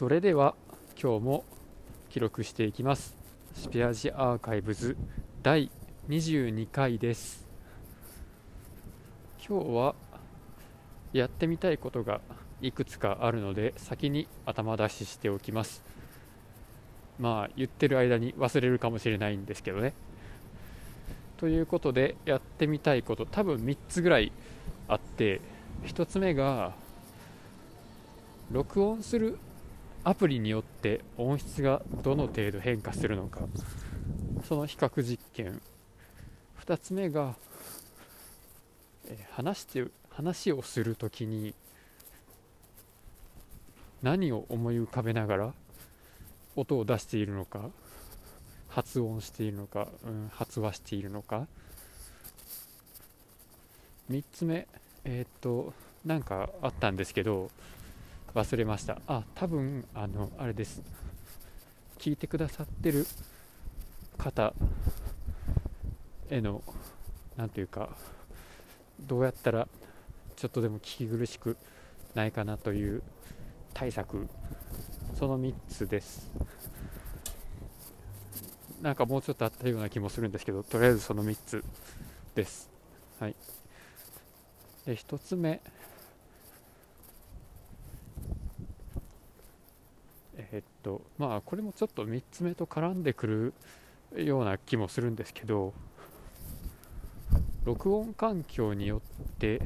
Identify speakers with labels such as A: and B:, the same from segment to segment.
A: それでは今日も記録していきます。スペアジアーカイブズ第22回です。今日はやってみたいことがいくつかあるので先に頭出ししておきます。まあ言ってる間に忘れるかもしれないんですけどね。ということでやってみたいこと多分3つぐらいあって1つ目が録音するアプリによって音質がどの程度変化するのかその比較実験。2つ目が、え話して話をするときに何を思い浮かべながら音を出しているのか発音しているのか、うん、発話しているのか。3つ目えー、っとなんかあったんですけど忘れました。あ多分あのあれです。聞いてくださってる方への何ていうかどうやったらちょっとでも聞き苦しくないかなという対策その3つです。なんかもうちょっとあったような気もするんですけどとりあえずその3つです。はい。で1つ目え、っとまあこれもちょっと3つ目と絡んでくるような気もするんですけど録音環境によって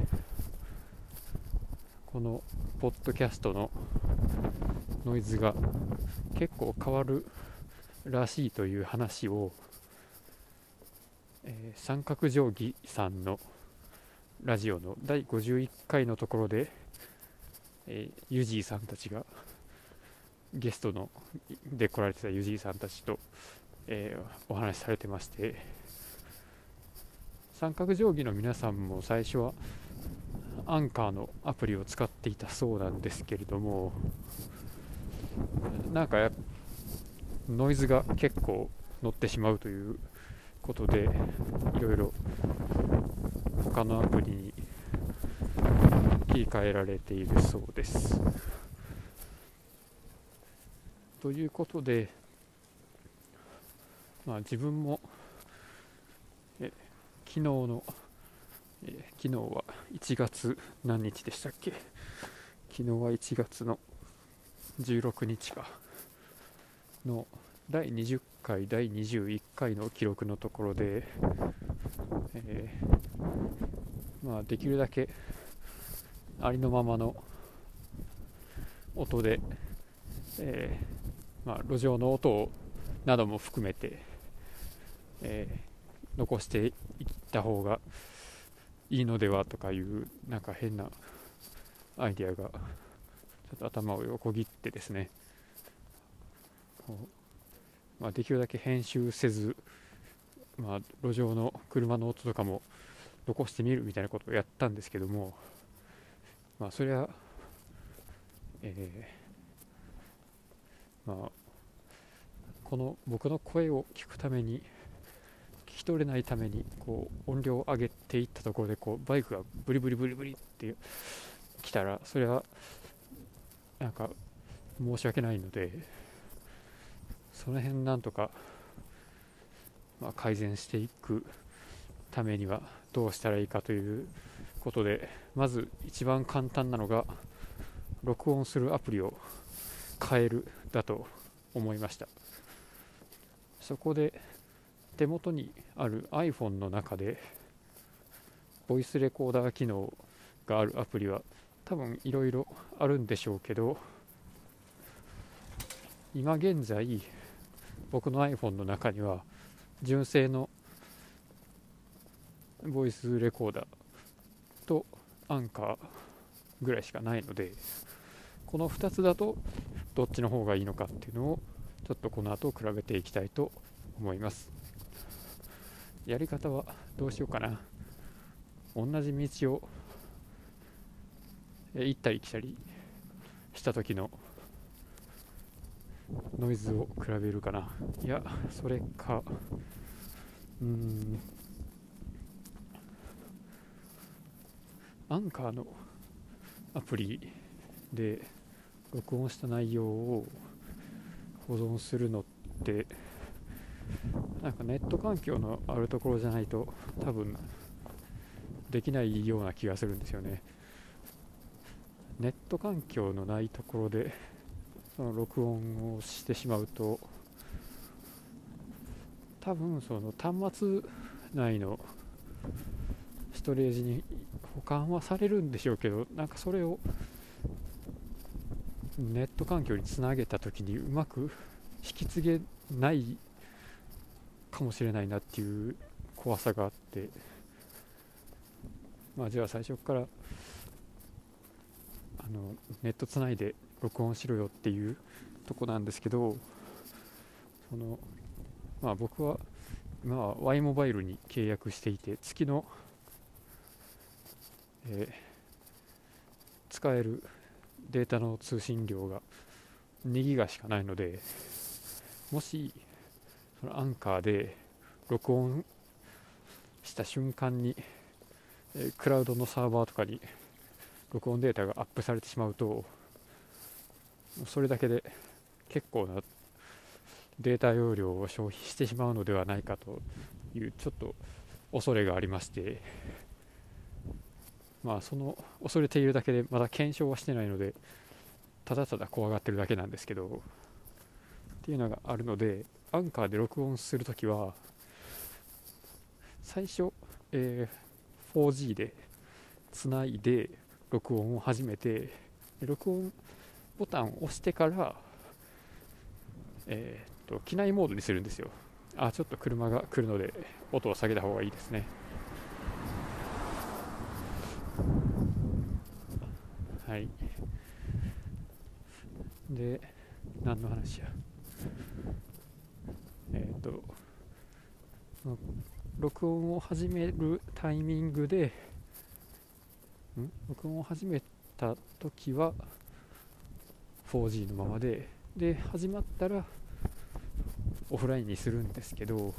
A: このポッドキャストのノイズが結構変わるらしいという話を、えー、三角定規さんのラジオの第51回のところで、えー、ユジーさんたちがゲストので来られてたユジーさんたちと、えー、お話しされてまして三角定規の皆さんも最初はアンカーのアプリを使っていたそうなんですけれどもなんかノイズが結構乗ってしまうということでいろいろ他のアプリに切り替えられているそうです。ということで、まあ、自分もえ昨日のえ昨日は1月何日でしたっけ？昨日は1月の16日かの第20回第21回の記録のところで、えー、まあ、できるだけありのままの音で、え、まあ、路上の音なども含めて、えー、残していった方がいいのではとかいうなんか変なアイデアがちょっと頭を横切ってですね。まあ、できるだけ編集せず、まあ、路上の車の音とかも残してみるみたいなことをやったんですけども、まあ、それは、えー、まあ、この僕の声を聞くために聞き取れないためにこう音量を上げていったところでこうバイクがブリブリブリブリって来たらそれはなんか申し訳ないのでその辺なんとか、まあ、改善していくためにはどうしたらいいかということでまず一番簡単なのが録音するアプリを変えるだと思いました。そこで手元にある iPhone の中でボイスレコーダー機能があるアプリは多分いろいろあるんでしょうけど今現在僕の iPhone の中には純正のボイスレコーダーとアンカーぐらいしかないのでこの2つだとどっちの方がいいのかっていうのをちょっとこの後比べていきたいと思います。やり方はどうしようかな。同じ道を行ったり来たりした時のノイズを比べるかな。いやそれか。うん。アンカーのアプリで録音した内容を保存するのってなんかネット環境のあるところじゃないと多分できないような気がするんですよね。ネット環境のないところでその録音をしてしまうと多分その端末内のストレージに保管はされるんでしょうけどなんかそれをネット環境につなげた時にうまく引き継げないかもしれないなっていう怖さがあって。まあじゃあ最初からあのネットつないで録音しろよっていうとこなんですけどそのまあ僕は今は Y モバイルに契約していて月の、え、使えるデータの通信量が2ギガしかないのでもしそのアンカーで録音した瞬間に、え、クラウドのサーバーとかに録音データがアップされてしまうとそれだけで結構なデータ容量を消費してしまうのではないかというちょっと恐れがありまして。まあその恐れているだけでまだ検証はしてないのでただただ怖がってるだけなんですけどっていうのがあるのでアンカーで録音するときは最初、えー、4G でつないで録音を始めて録音ボタンを押してからえー、っと機内モードにするんですよ。あちょっと車が来るので音を下げた方がいいですね。はい。で何の話や？えっ、ー、と録音を始めるタイミングでん？録音を始めた時は 4G のままでで始まったらオフラインにするんですけど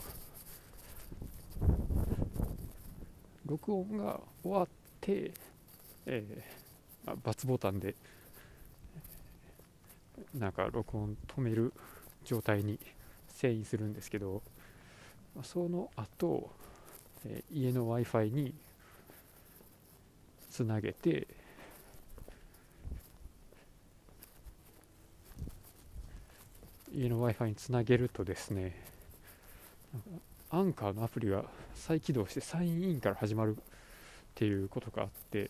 A: 録音が終わって、えー、ボタンでなんか録音止める状態に遷移するんですけどその後、え、家の w i f i につなげて家の w i f i につなげるとですねアンカーのアプリが再起動してサインインから始まるっていうことがあって、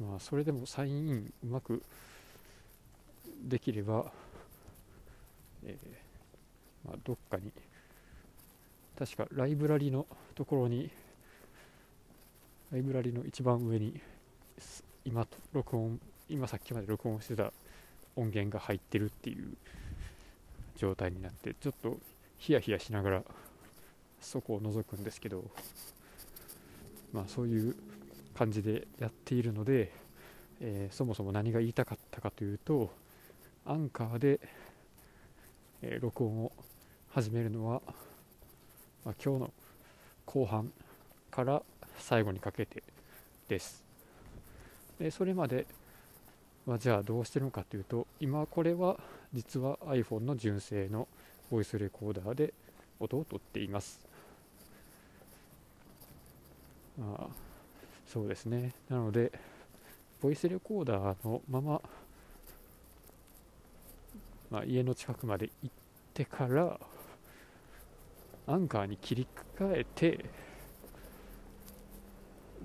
A: まあ、それでもサインインうまくできれば、えー、まあ、どっかに確かライブラリのところにライブラリの一番上に今と録音今さっきまで録音してた音源が入ってるっていう状態になってちょっとヒヤヒヤしながらそこを覗くんですけどまあそういう感じでやっているので、えー、そもそも何が言いたかったかというとアンカーで、えー、録音を始めるのは、まあ、今日の後半から最後にかけてです。でそれまではじゃあどうしてるのかというと今これは実は iPhone の純正のボイスレコーダーで音を取っています。あそうですねなのでボイスレコーダーのまま、まあ、家の近くまで行ってからアンカーに切り替えて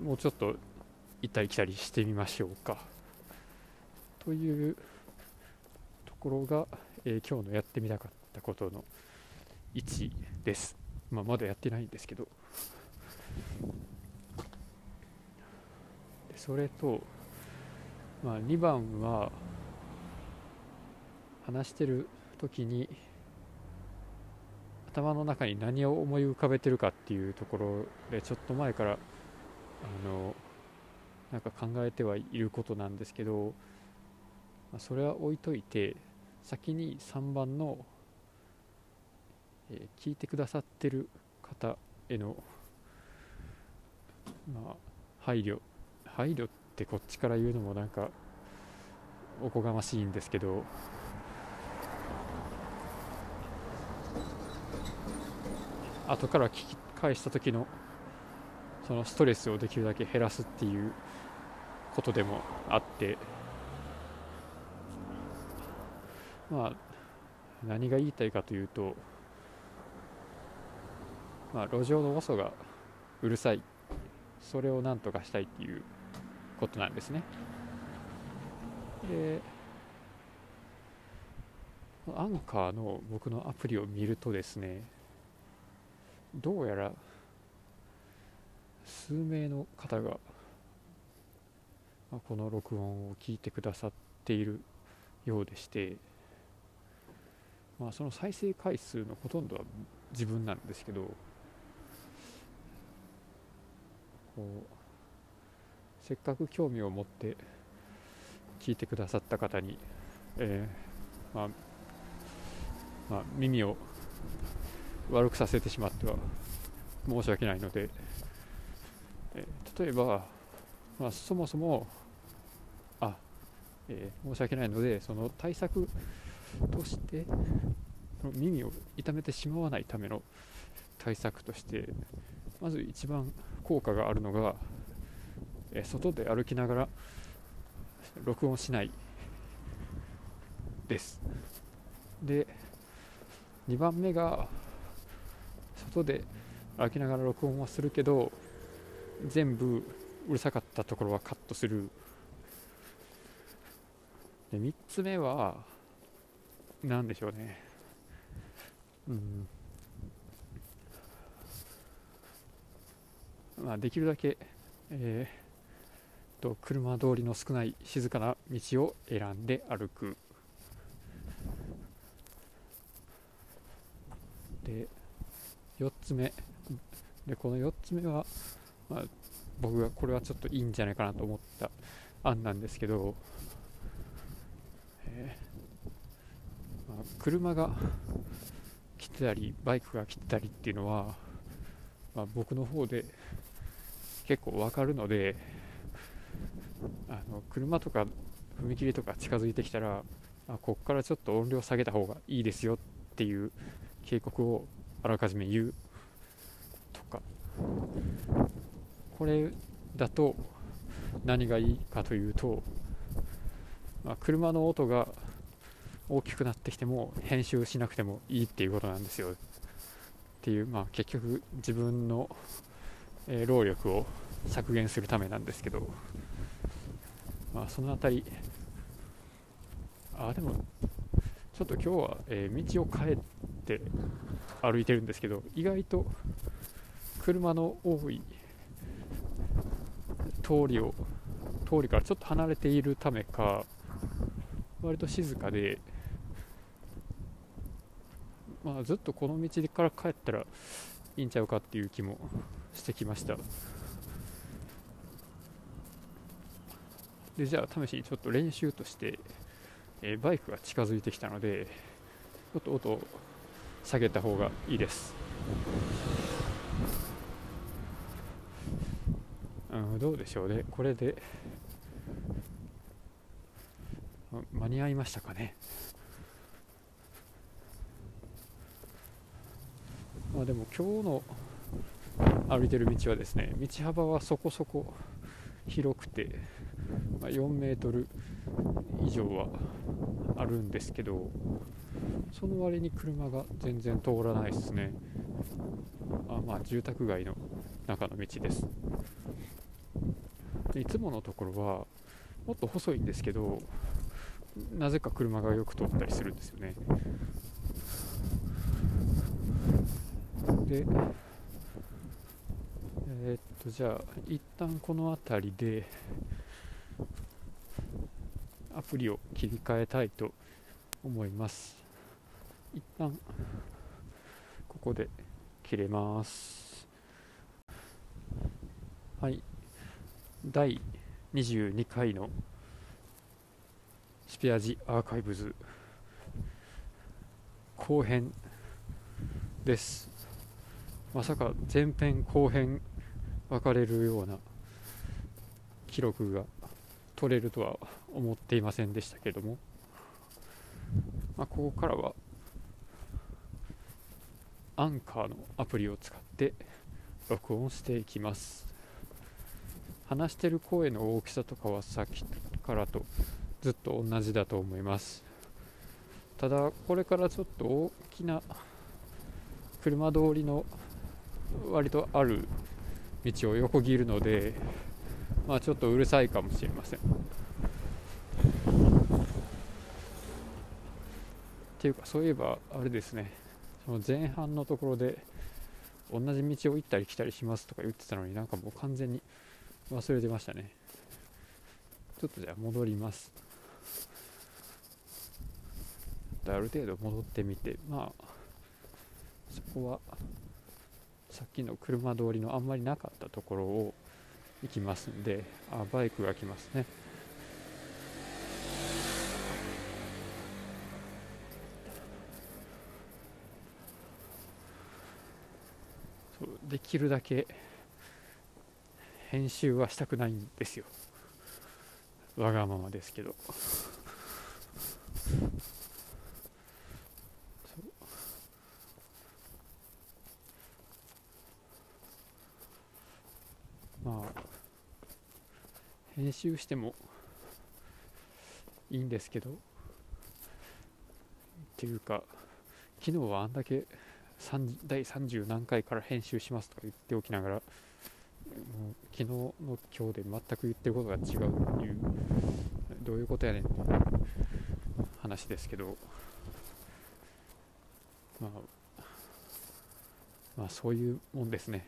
A: もうちょっと行ったり来たりしてみましょうかというところが、えー、今日のやってみたかったことの1です。まあ、まだやってないんですけど。それと、まあ、2番は話してる時に頭の中に何を思い浮かべてるかっていうところでちょっと前からあのなんか考えてはいることなんですけど、まあ、それは置いといて先に3番の、えー、聞いてくださってる方への、まあ、配慮配慮ってこっちから言うのもなんかおこがましいんですけど。後から聞き返した時のそのストレスをできるだけ減らすっていうことでもあって。まあ何が言いたいかというとまあ路上の遅がうるさい。それをなんとかしたいっていうことなんですね。でアンカーの僕のアプリを見るとですねどうやら数名の方がこの録音を聞いてくださっているようでして、まあ、その再生回数のほとんどは自分なんですけどこうせっかく興味を持って聞いてくださった方に、えー、まあまあ、耳を悪くさせてしまっては申し訳ないので、えー、例えば、まあ、そもそもあ、えー、申し訳ないのでその対策として耳を痛めてしまわないための対策としてまず一番効果があるのが、え、外で歩きながら録音しない。です。で2番目が外で歩きながら録音はするけど全部うるさかったところはカットする。で3つ目は何でしょうね。うん。まあできるだけえー、と車通りの少ない静かな道を選んで歩く。で4つ目。でこの4つ目は、まあ、僕がこれはちょっといいんじゃないかなと思った案なんですけど、えー、まあ、車が来てたりバイクが来てたりっていうのは、まあ、僕の方で結構わかるのであの車とか踏切とか近づいてきたらあこっからちょっと音量下げた方がいいですよっていう警告をあらかじめ言うとか。これだと何がいいかというと、まあ、車の音が大きくなってきても編集しなくてもいいっていうことなんですよ。っていう、まあ、結局自分の、え、労力を削減するためなんですけど、まあ、その辺り。あでもちょっと今日は、えー、道を変えて歩いてるんですけど意外と車の多い通りを通りからちょっと離れているためか割と静かで、まあ、ずっとこの道から帰ったらいいんちゃうかっていう気もしてきました。でじゃあ試しにちょっと練習としてえー、バイクが近づいてきたのでちょっと音を下げた方がいいです、うん、どうでしょうね。これで間に合いましたかね。まあでも今日の歩いてる道はですね道幅はそこそこ広くて、まあ、4メートル以上はあるんですけどその割に車が全然通らないですね。あまあ住宅街の中の道です。いつものところはもっと細いんですけどなぜか車がよく通ったりするんですよね。で、とじゃあ一旦この辺りでアプリを切り替えたいと思います。一旦ここで切れます。はい。第22回のスペアジアーカイブズ後編です。まさか前編後編分かれるような記録が取れるとは思っていませんでしたけども、まあ、ここからはアンカーのアプリを使って録音していきます。話してる声の大きさとかはさっきからとずっと同じだと思います。ただこれからちょっと大きな車通りの割とある道を横切るのでまあちょっとうるさいかもしれません。っていうかそういえばあれですね。その前半のところで同じ道を行ったり来たりしますとか言ってたのになんかもう完全に忘れてましたね。ちょっとじゃあ戻ります。ある程度戻ってみてまあそこはさっきの車通りのあんまりなかったところを行きますんであバイクが来ますね。そうできるだけ編集はしたくないんですよ。わがままですけど。まあ編集してもいいんですけどっていうか昨日はあんだけ第30何回から編集しますとか言っておきながらもう昨日の今日で全く言ってることが違うっていうどういうことやねんって話ですけどまあまあそういうもんですね。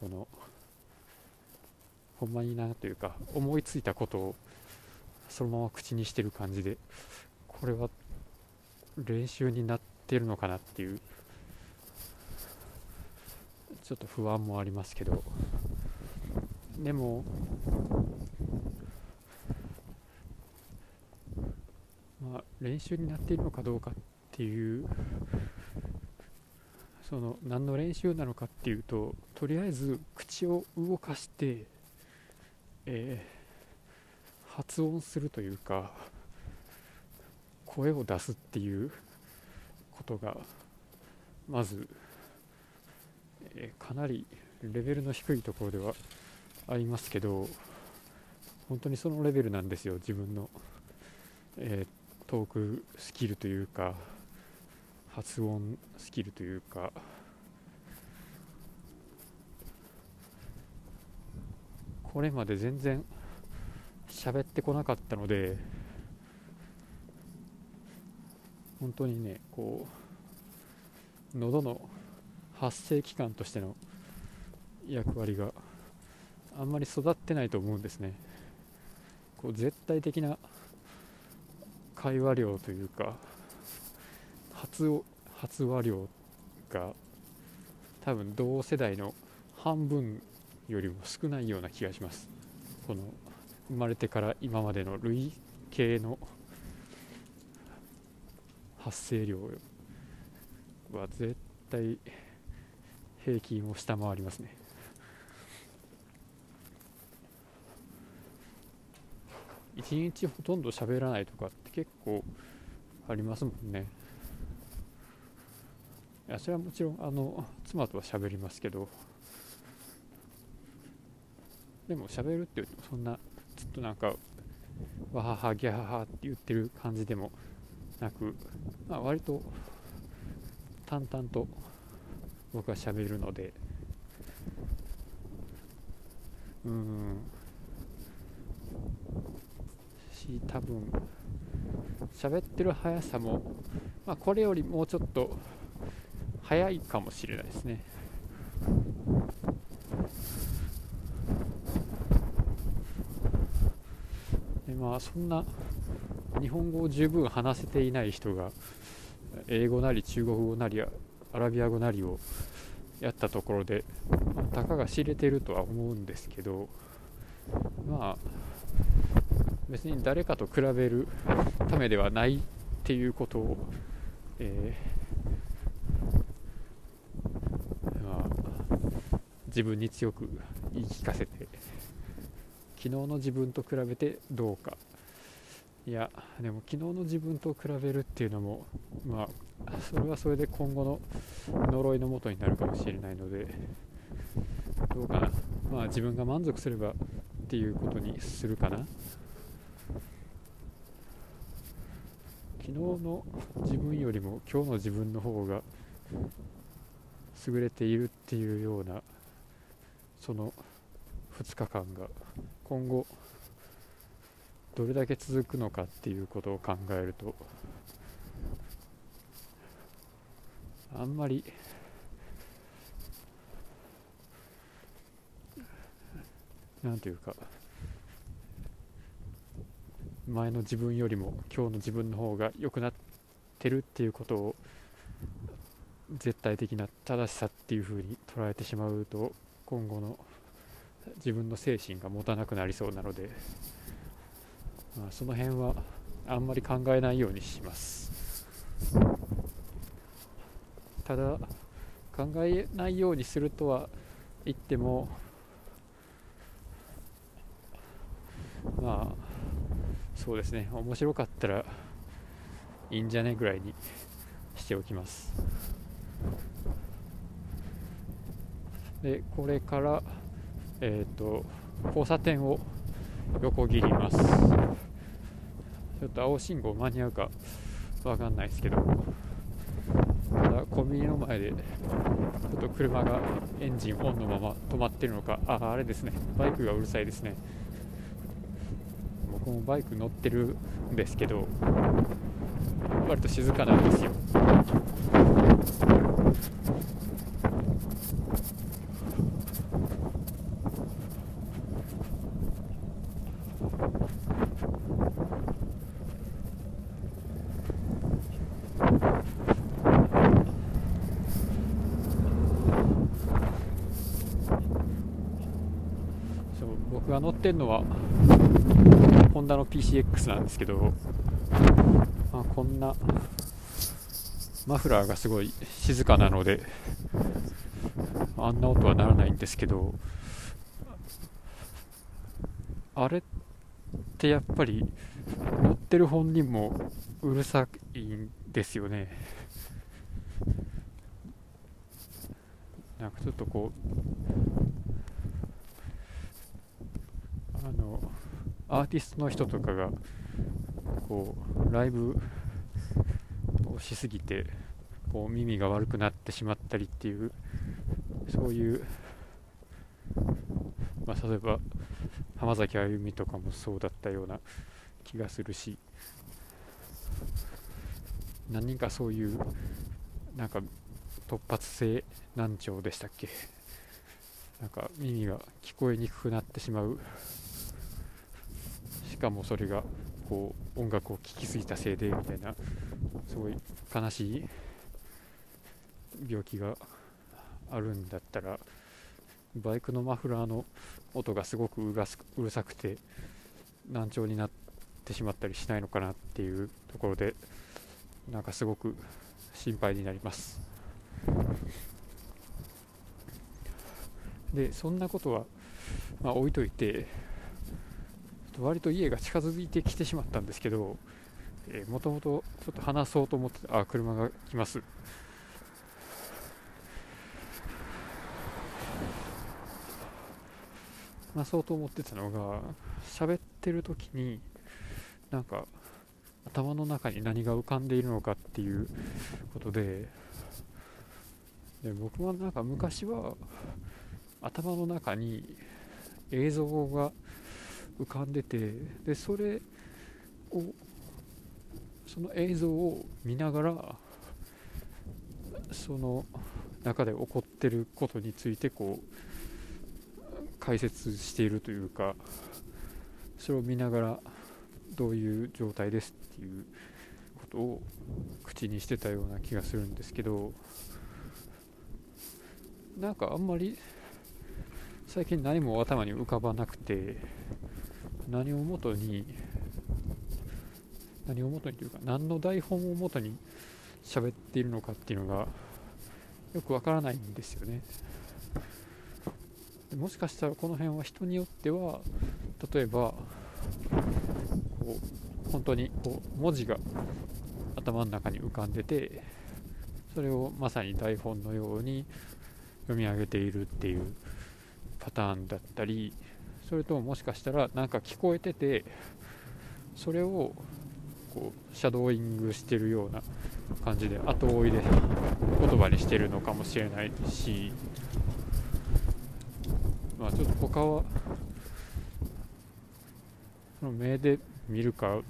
A: このほんまになというか思いついたことをそのまま口にしてる感じでこれは練習になってるのかなっていうちょっと不安もありますけど。でもまあ練習になっているのかどうかっていうその何の練習なのかっていうととりあえず口を動かしてえー、発音するというか声を出すっていうことがまず、えー、かなりレベルの低いところではありますけど本当にそのレベルなんですよ自分の、えー、トークスキルというか発音スキルというか。これまで全然喋ってこなかったので本当にねこう喉の発声器官としての役割があんまり育ってないと思うんですね。こう絶対的な会話量というか発発話量が多分同世代の半分よりも少ないような気がします。この生まれてから今までの累計の発生量は絶対平均を下回りますね。一日ほとんど喋らないとかって結構ありますもんね。いやそれはもちろんあの妻とは喋りますけどでも喋るって言ってもそんなずっとなんかわははギャハハって言ってる感じでもなく、まあ、割と淡々と僕は喋るので。うん。し多分喋ってる速さも、まあ、これよりもうちょっと速いかもしれないですねまそんな日本語を十分話せていない人が英語なり中国語なりアラビア語なりをやったところで、まあ、たかが知れてるとは思うんですけどまあ別に誰かと比べるためではないっていうことを、えー、まあ、自分に強く言い聞かせて昨日の自分と比べてどうか。いやでも昨日の自分と比べるっていうのもまあそれはそれで今後の呪いのもとになるかもしれないのでどうかな。まあ自分が満足すればっていうことにするかな。昨日の自分よりも今日の自分の方が優れているっていうようなその2日間が今後どれだけ続くのかっていうことを考えるとあんまりなんていうか前の自分よりも今日の自分の方が良くなってるっていうことを絶対的な正しさっていうふうに捉えてしまうと今後の自分の精神が持たなくなりそうなので、まあ、その辺はあんまり考えないようにします。ただ考えないようにするとは言ってもまあそうですね。面白かったらいいんじゃねぐらいにしておきます。でこれからえっ、ー、と交差点を横切ります。ちょっと青信号間に合うかわかんないですけど。ただコンビニの前でちょっと車がエンジンオンのまま止まってるのか。ああれですね。バイクがうるさいですね。僕もバイク乗ってるんですけど割と静かなんですよそう僕が乗ってるのはホンダの PCX なんですけど、まあ、こんなマフラーがすごい静かなのであんな音はならないんですけどあれってやっぱり乗ってる本人もうるさいんですよね。なんかちょっとこうあのアーティストの人とかがこうライブをしすぎてこう耳が悪くなってしまったりっていうそういう、まあ、例えば浜崎あゆみとかもそうだったような気がするし何人かそういうなんか突発性難聴でしたっけ？なんか耳が聞こえにくくなってしまうしかもそれがこう音楽を聴きすぎたせいでみたいなすごい悲しい病気があるんだったらバイクのマフラーの音がすごくうるさくて難聴になってしまったりしないのかなっていうところでなんかすごく心配になります。でそんなことは、まあ、置いといて割と家が近づいてきてしまったんですけどもともとちょっと話そうと思ってあ車が来ます。話そうと思ってたのが喋ってる時になんか頭の中に何が浮かんでいるのかっていうことでで僕はなんか昔は頭の中に映像が浮かんでてでそれをその映像を見ながらその中で起こってることについてこう解説しているというかそれを見ながらどういう状態ですっていうことを口にしてたような気がするんですけどなんかあんまり最近何も頭に浮かばなくて何をもとに何をもとにというか何の台本をもとに喋っているのかっていうのがよくわからないんですよね。もしかしたらこの辺は人によっては例えばこう本当にこう文字が頭の中に浮かんでてそれをまさに台本のように読み上げているっていうパターンだったりそれとももしかしたらなんか聞こえててそれをこうシャドーイングしてるような感じで後追いで言葉にしてるのかもしれないしまあちょっと他はの目で見るか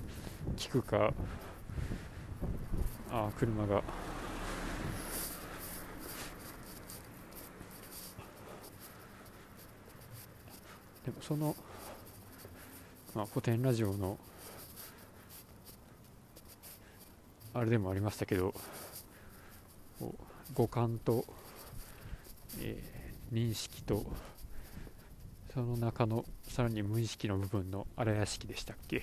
A: 聞くかあ車がでもその、まあ、古典ラジオのあれでもありましたけど五感と、えー、認識とその中のさらに無意識の部分の荒屋敷でしたっけ。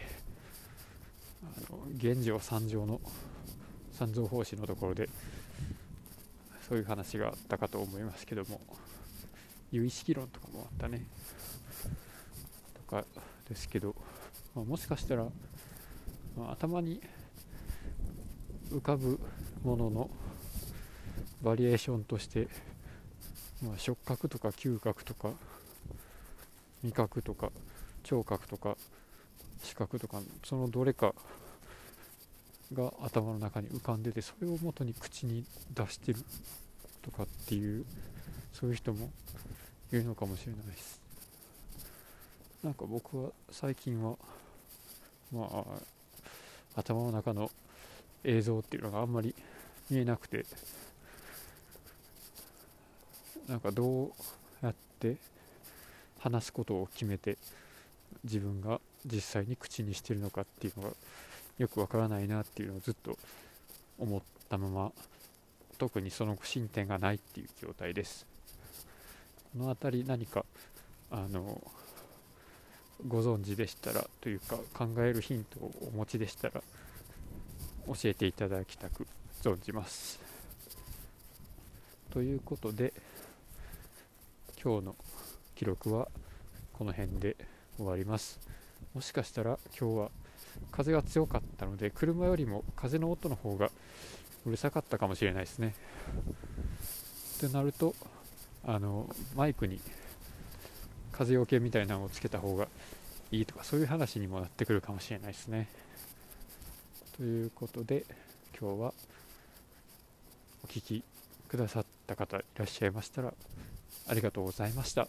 A: あの現状三条の三蔵法師のところでそういう話があったかと思いますけども。有意識論とかもあったね。とかですけど、まあ、もしかしたら、まあ、頭に浮かぶもののバリエーションとして、まあ、触覚とか嗅覚とか味覚とか聴覚とか視覚とかそのどれかが頭の中に浮かんでてそれを元に口に出してるとかっていうそういう人もいるのかもしれないです。なんか僕は最近はまあ頭の中の映像っていうのがあんまり見えなくてなんかどうやって話すことを決めて自分が実際に口にしてるのかっていうのがよくわからないなっていうのをずっと思ったまま特にその進展がないっていう状態です。この辺り何かあのご存知でしたらというか考えるヒントをお持ちでしたら教えていただきたく存じます。ということで今日の記録はこの辺で終わります。もしかしたら今日は風が強かったので車よりも風の音の方がうるさかったかもしれないですね。ってなるとあのマイクに風よけみたいなのをつけた方がいいとかそういう話にもなってくるかもしれないですねということで今日はお聴きくださった方いらっしゃいましたらありがとうございました。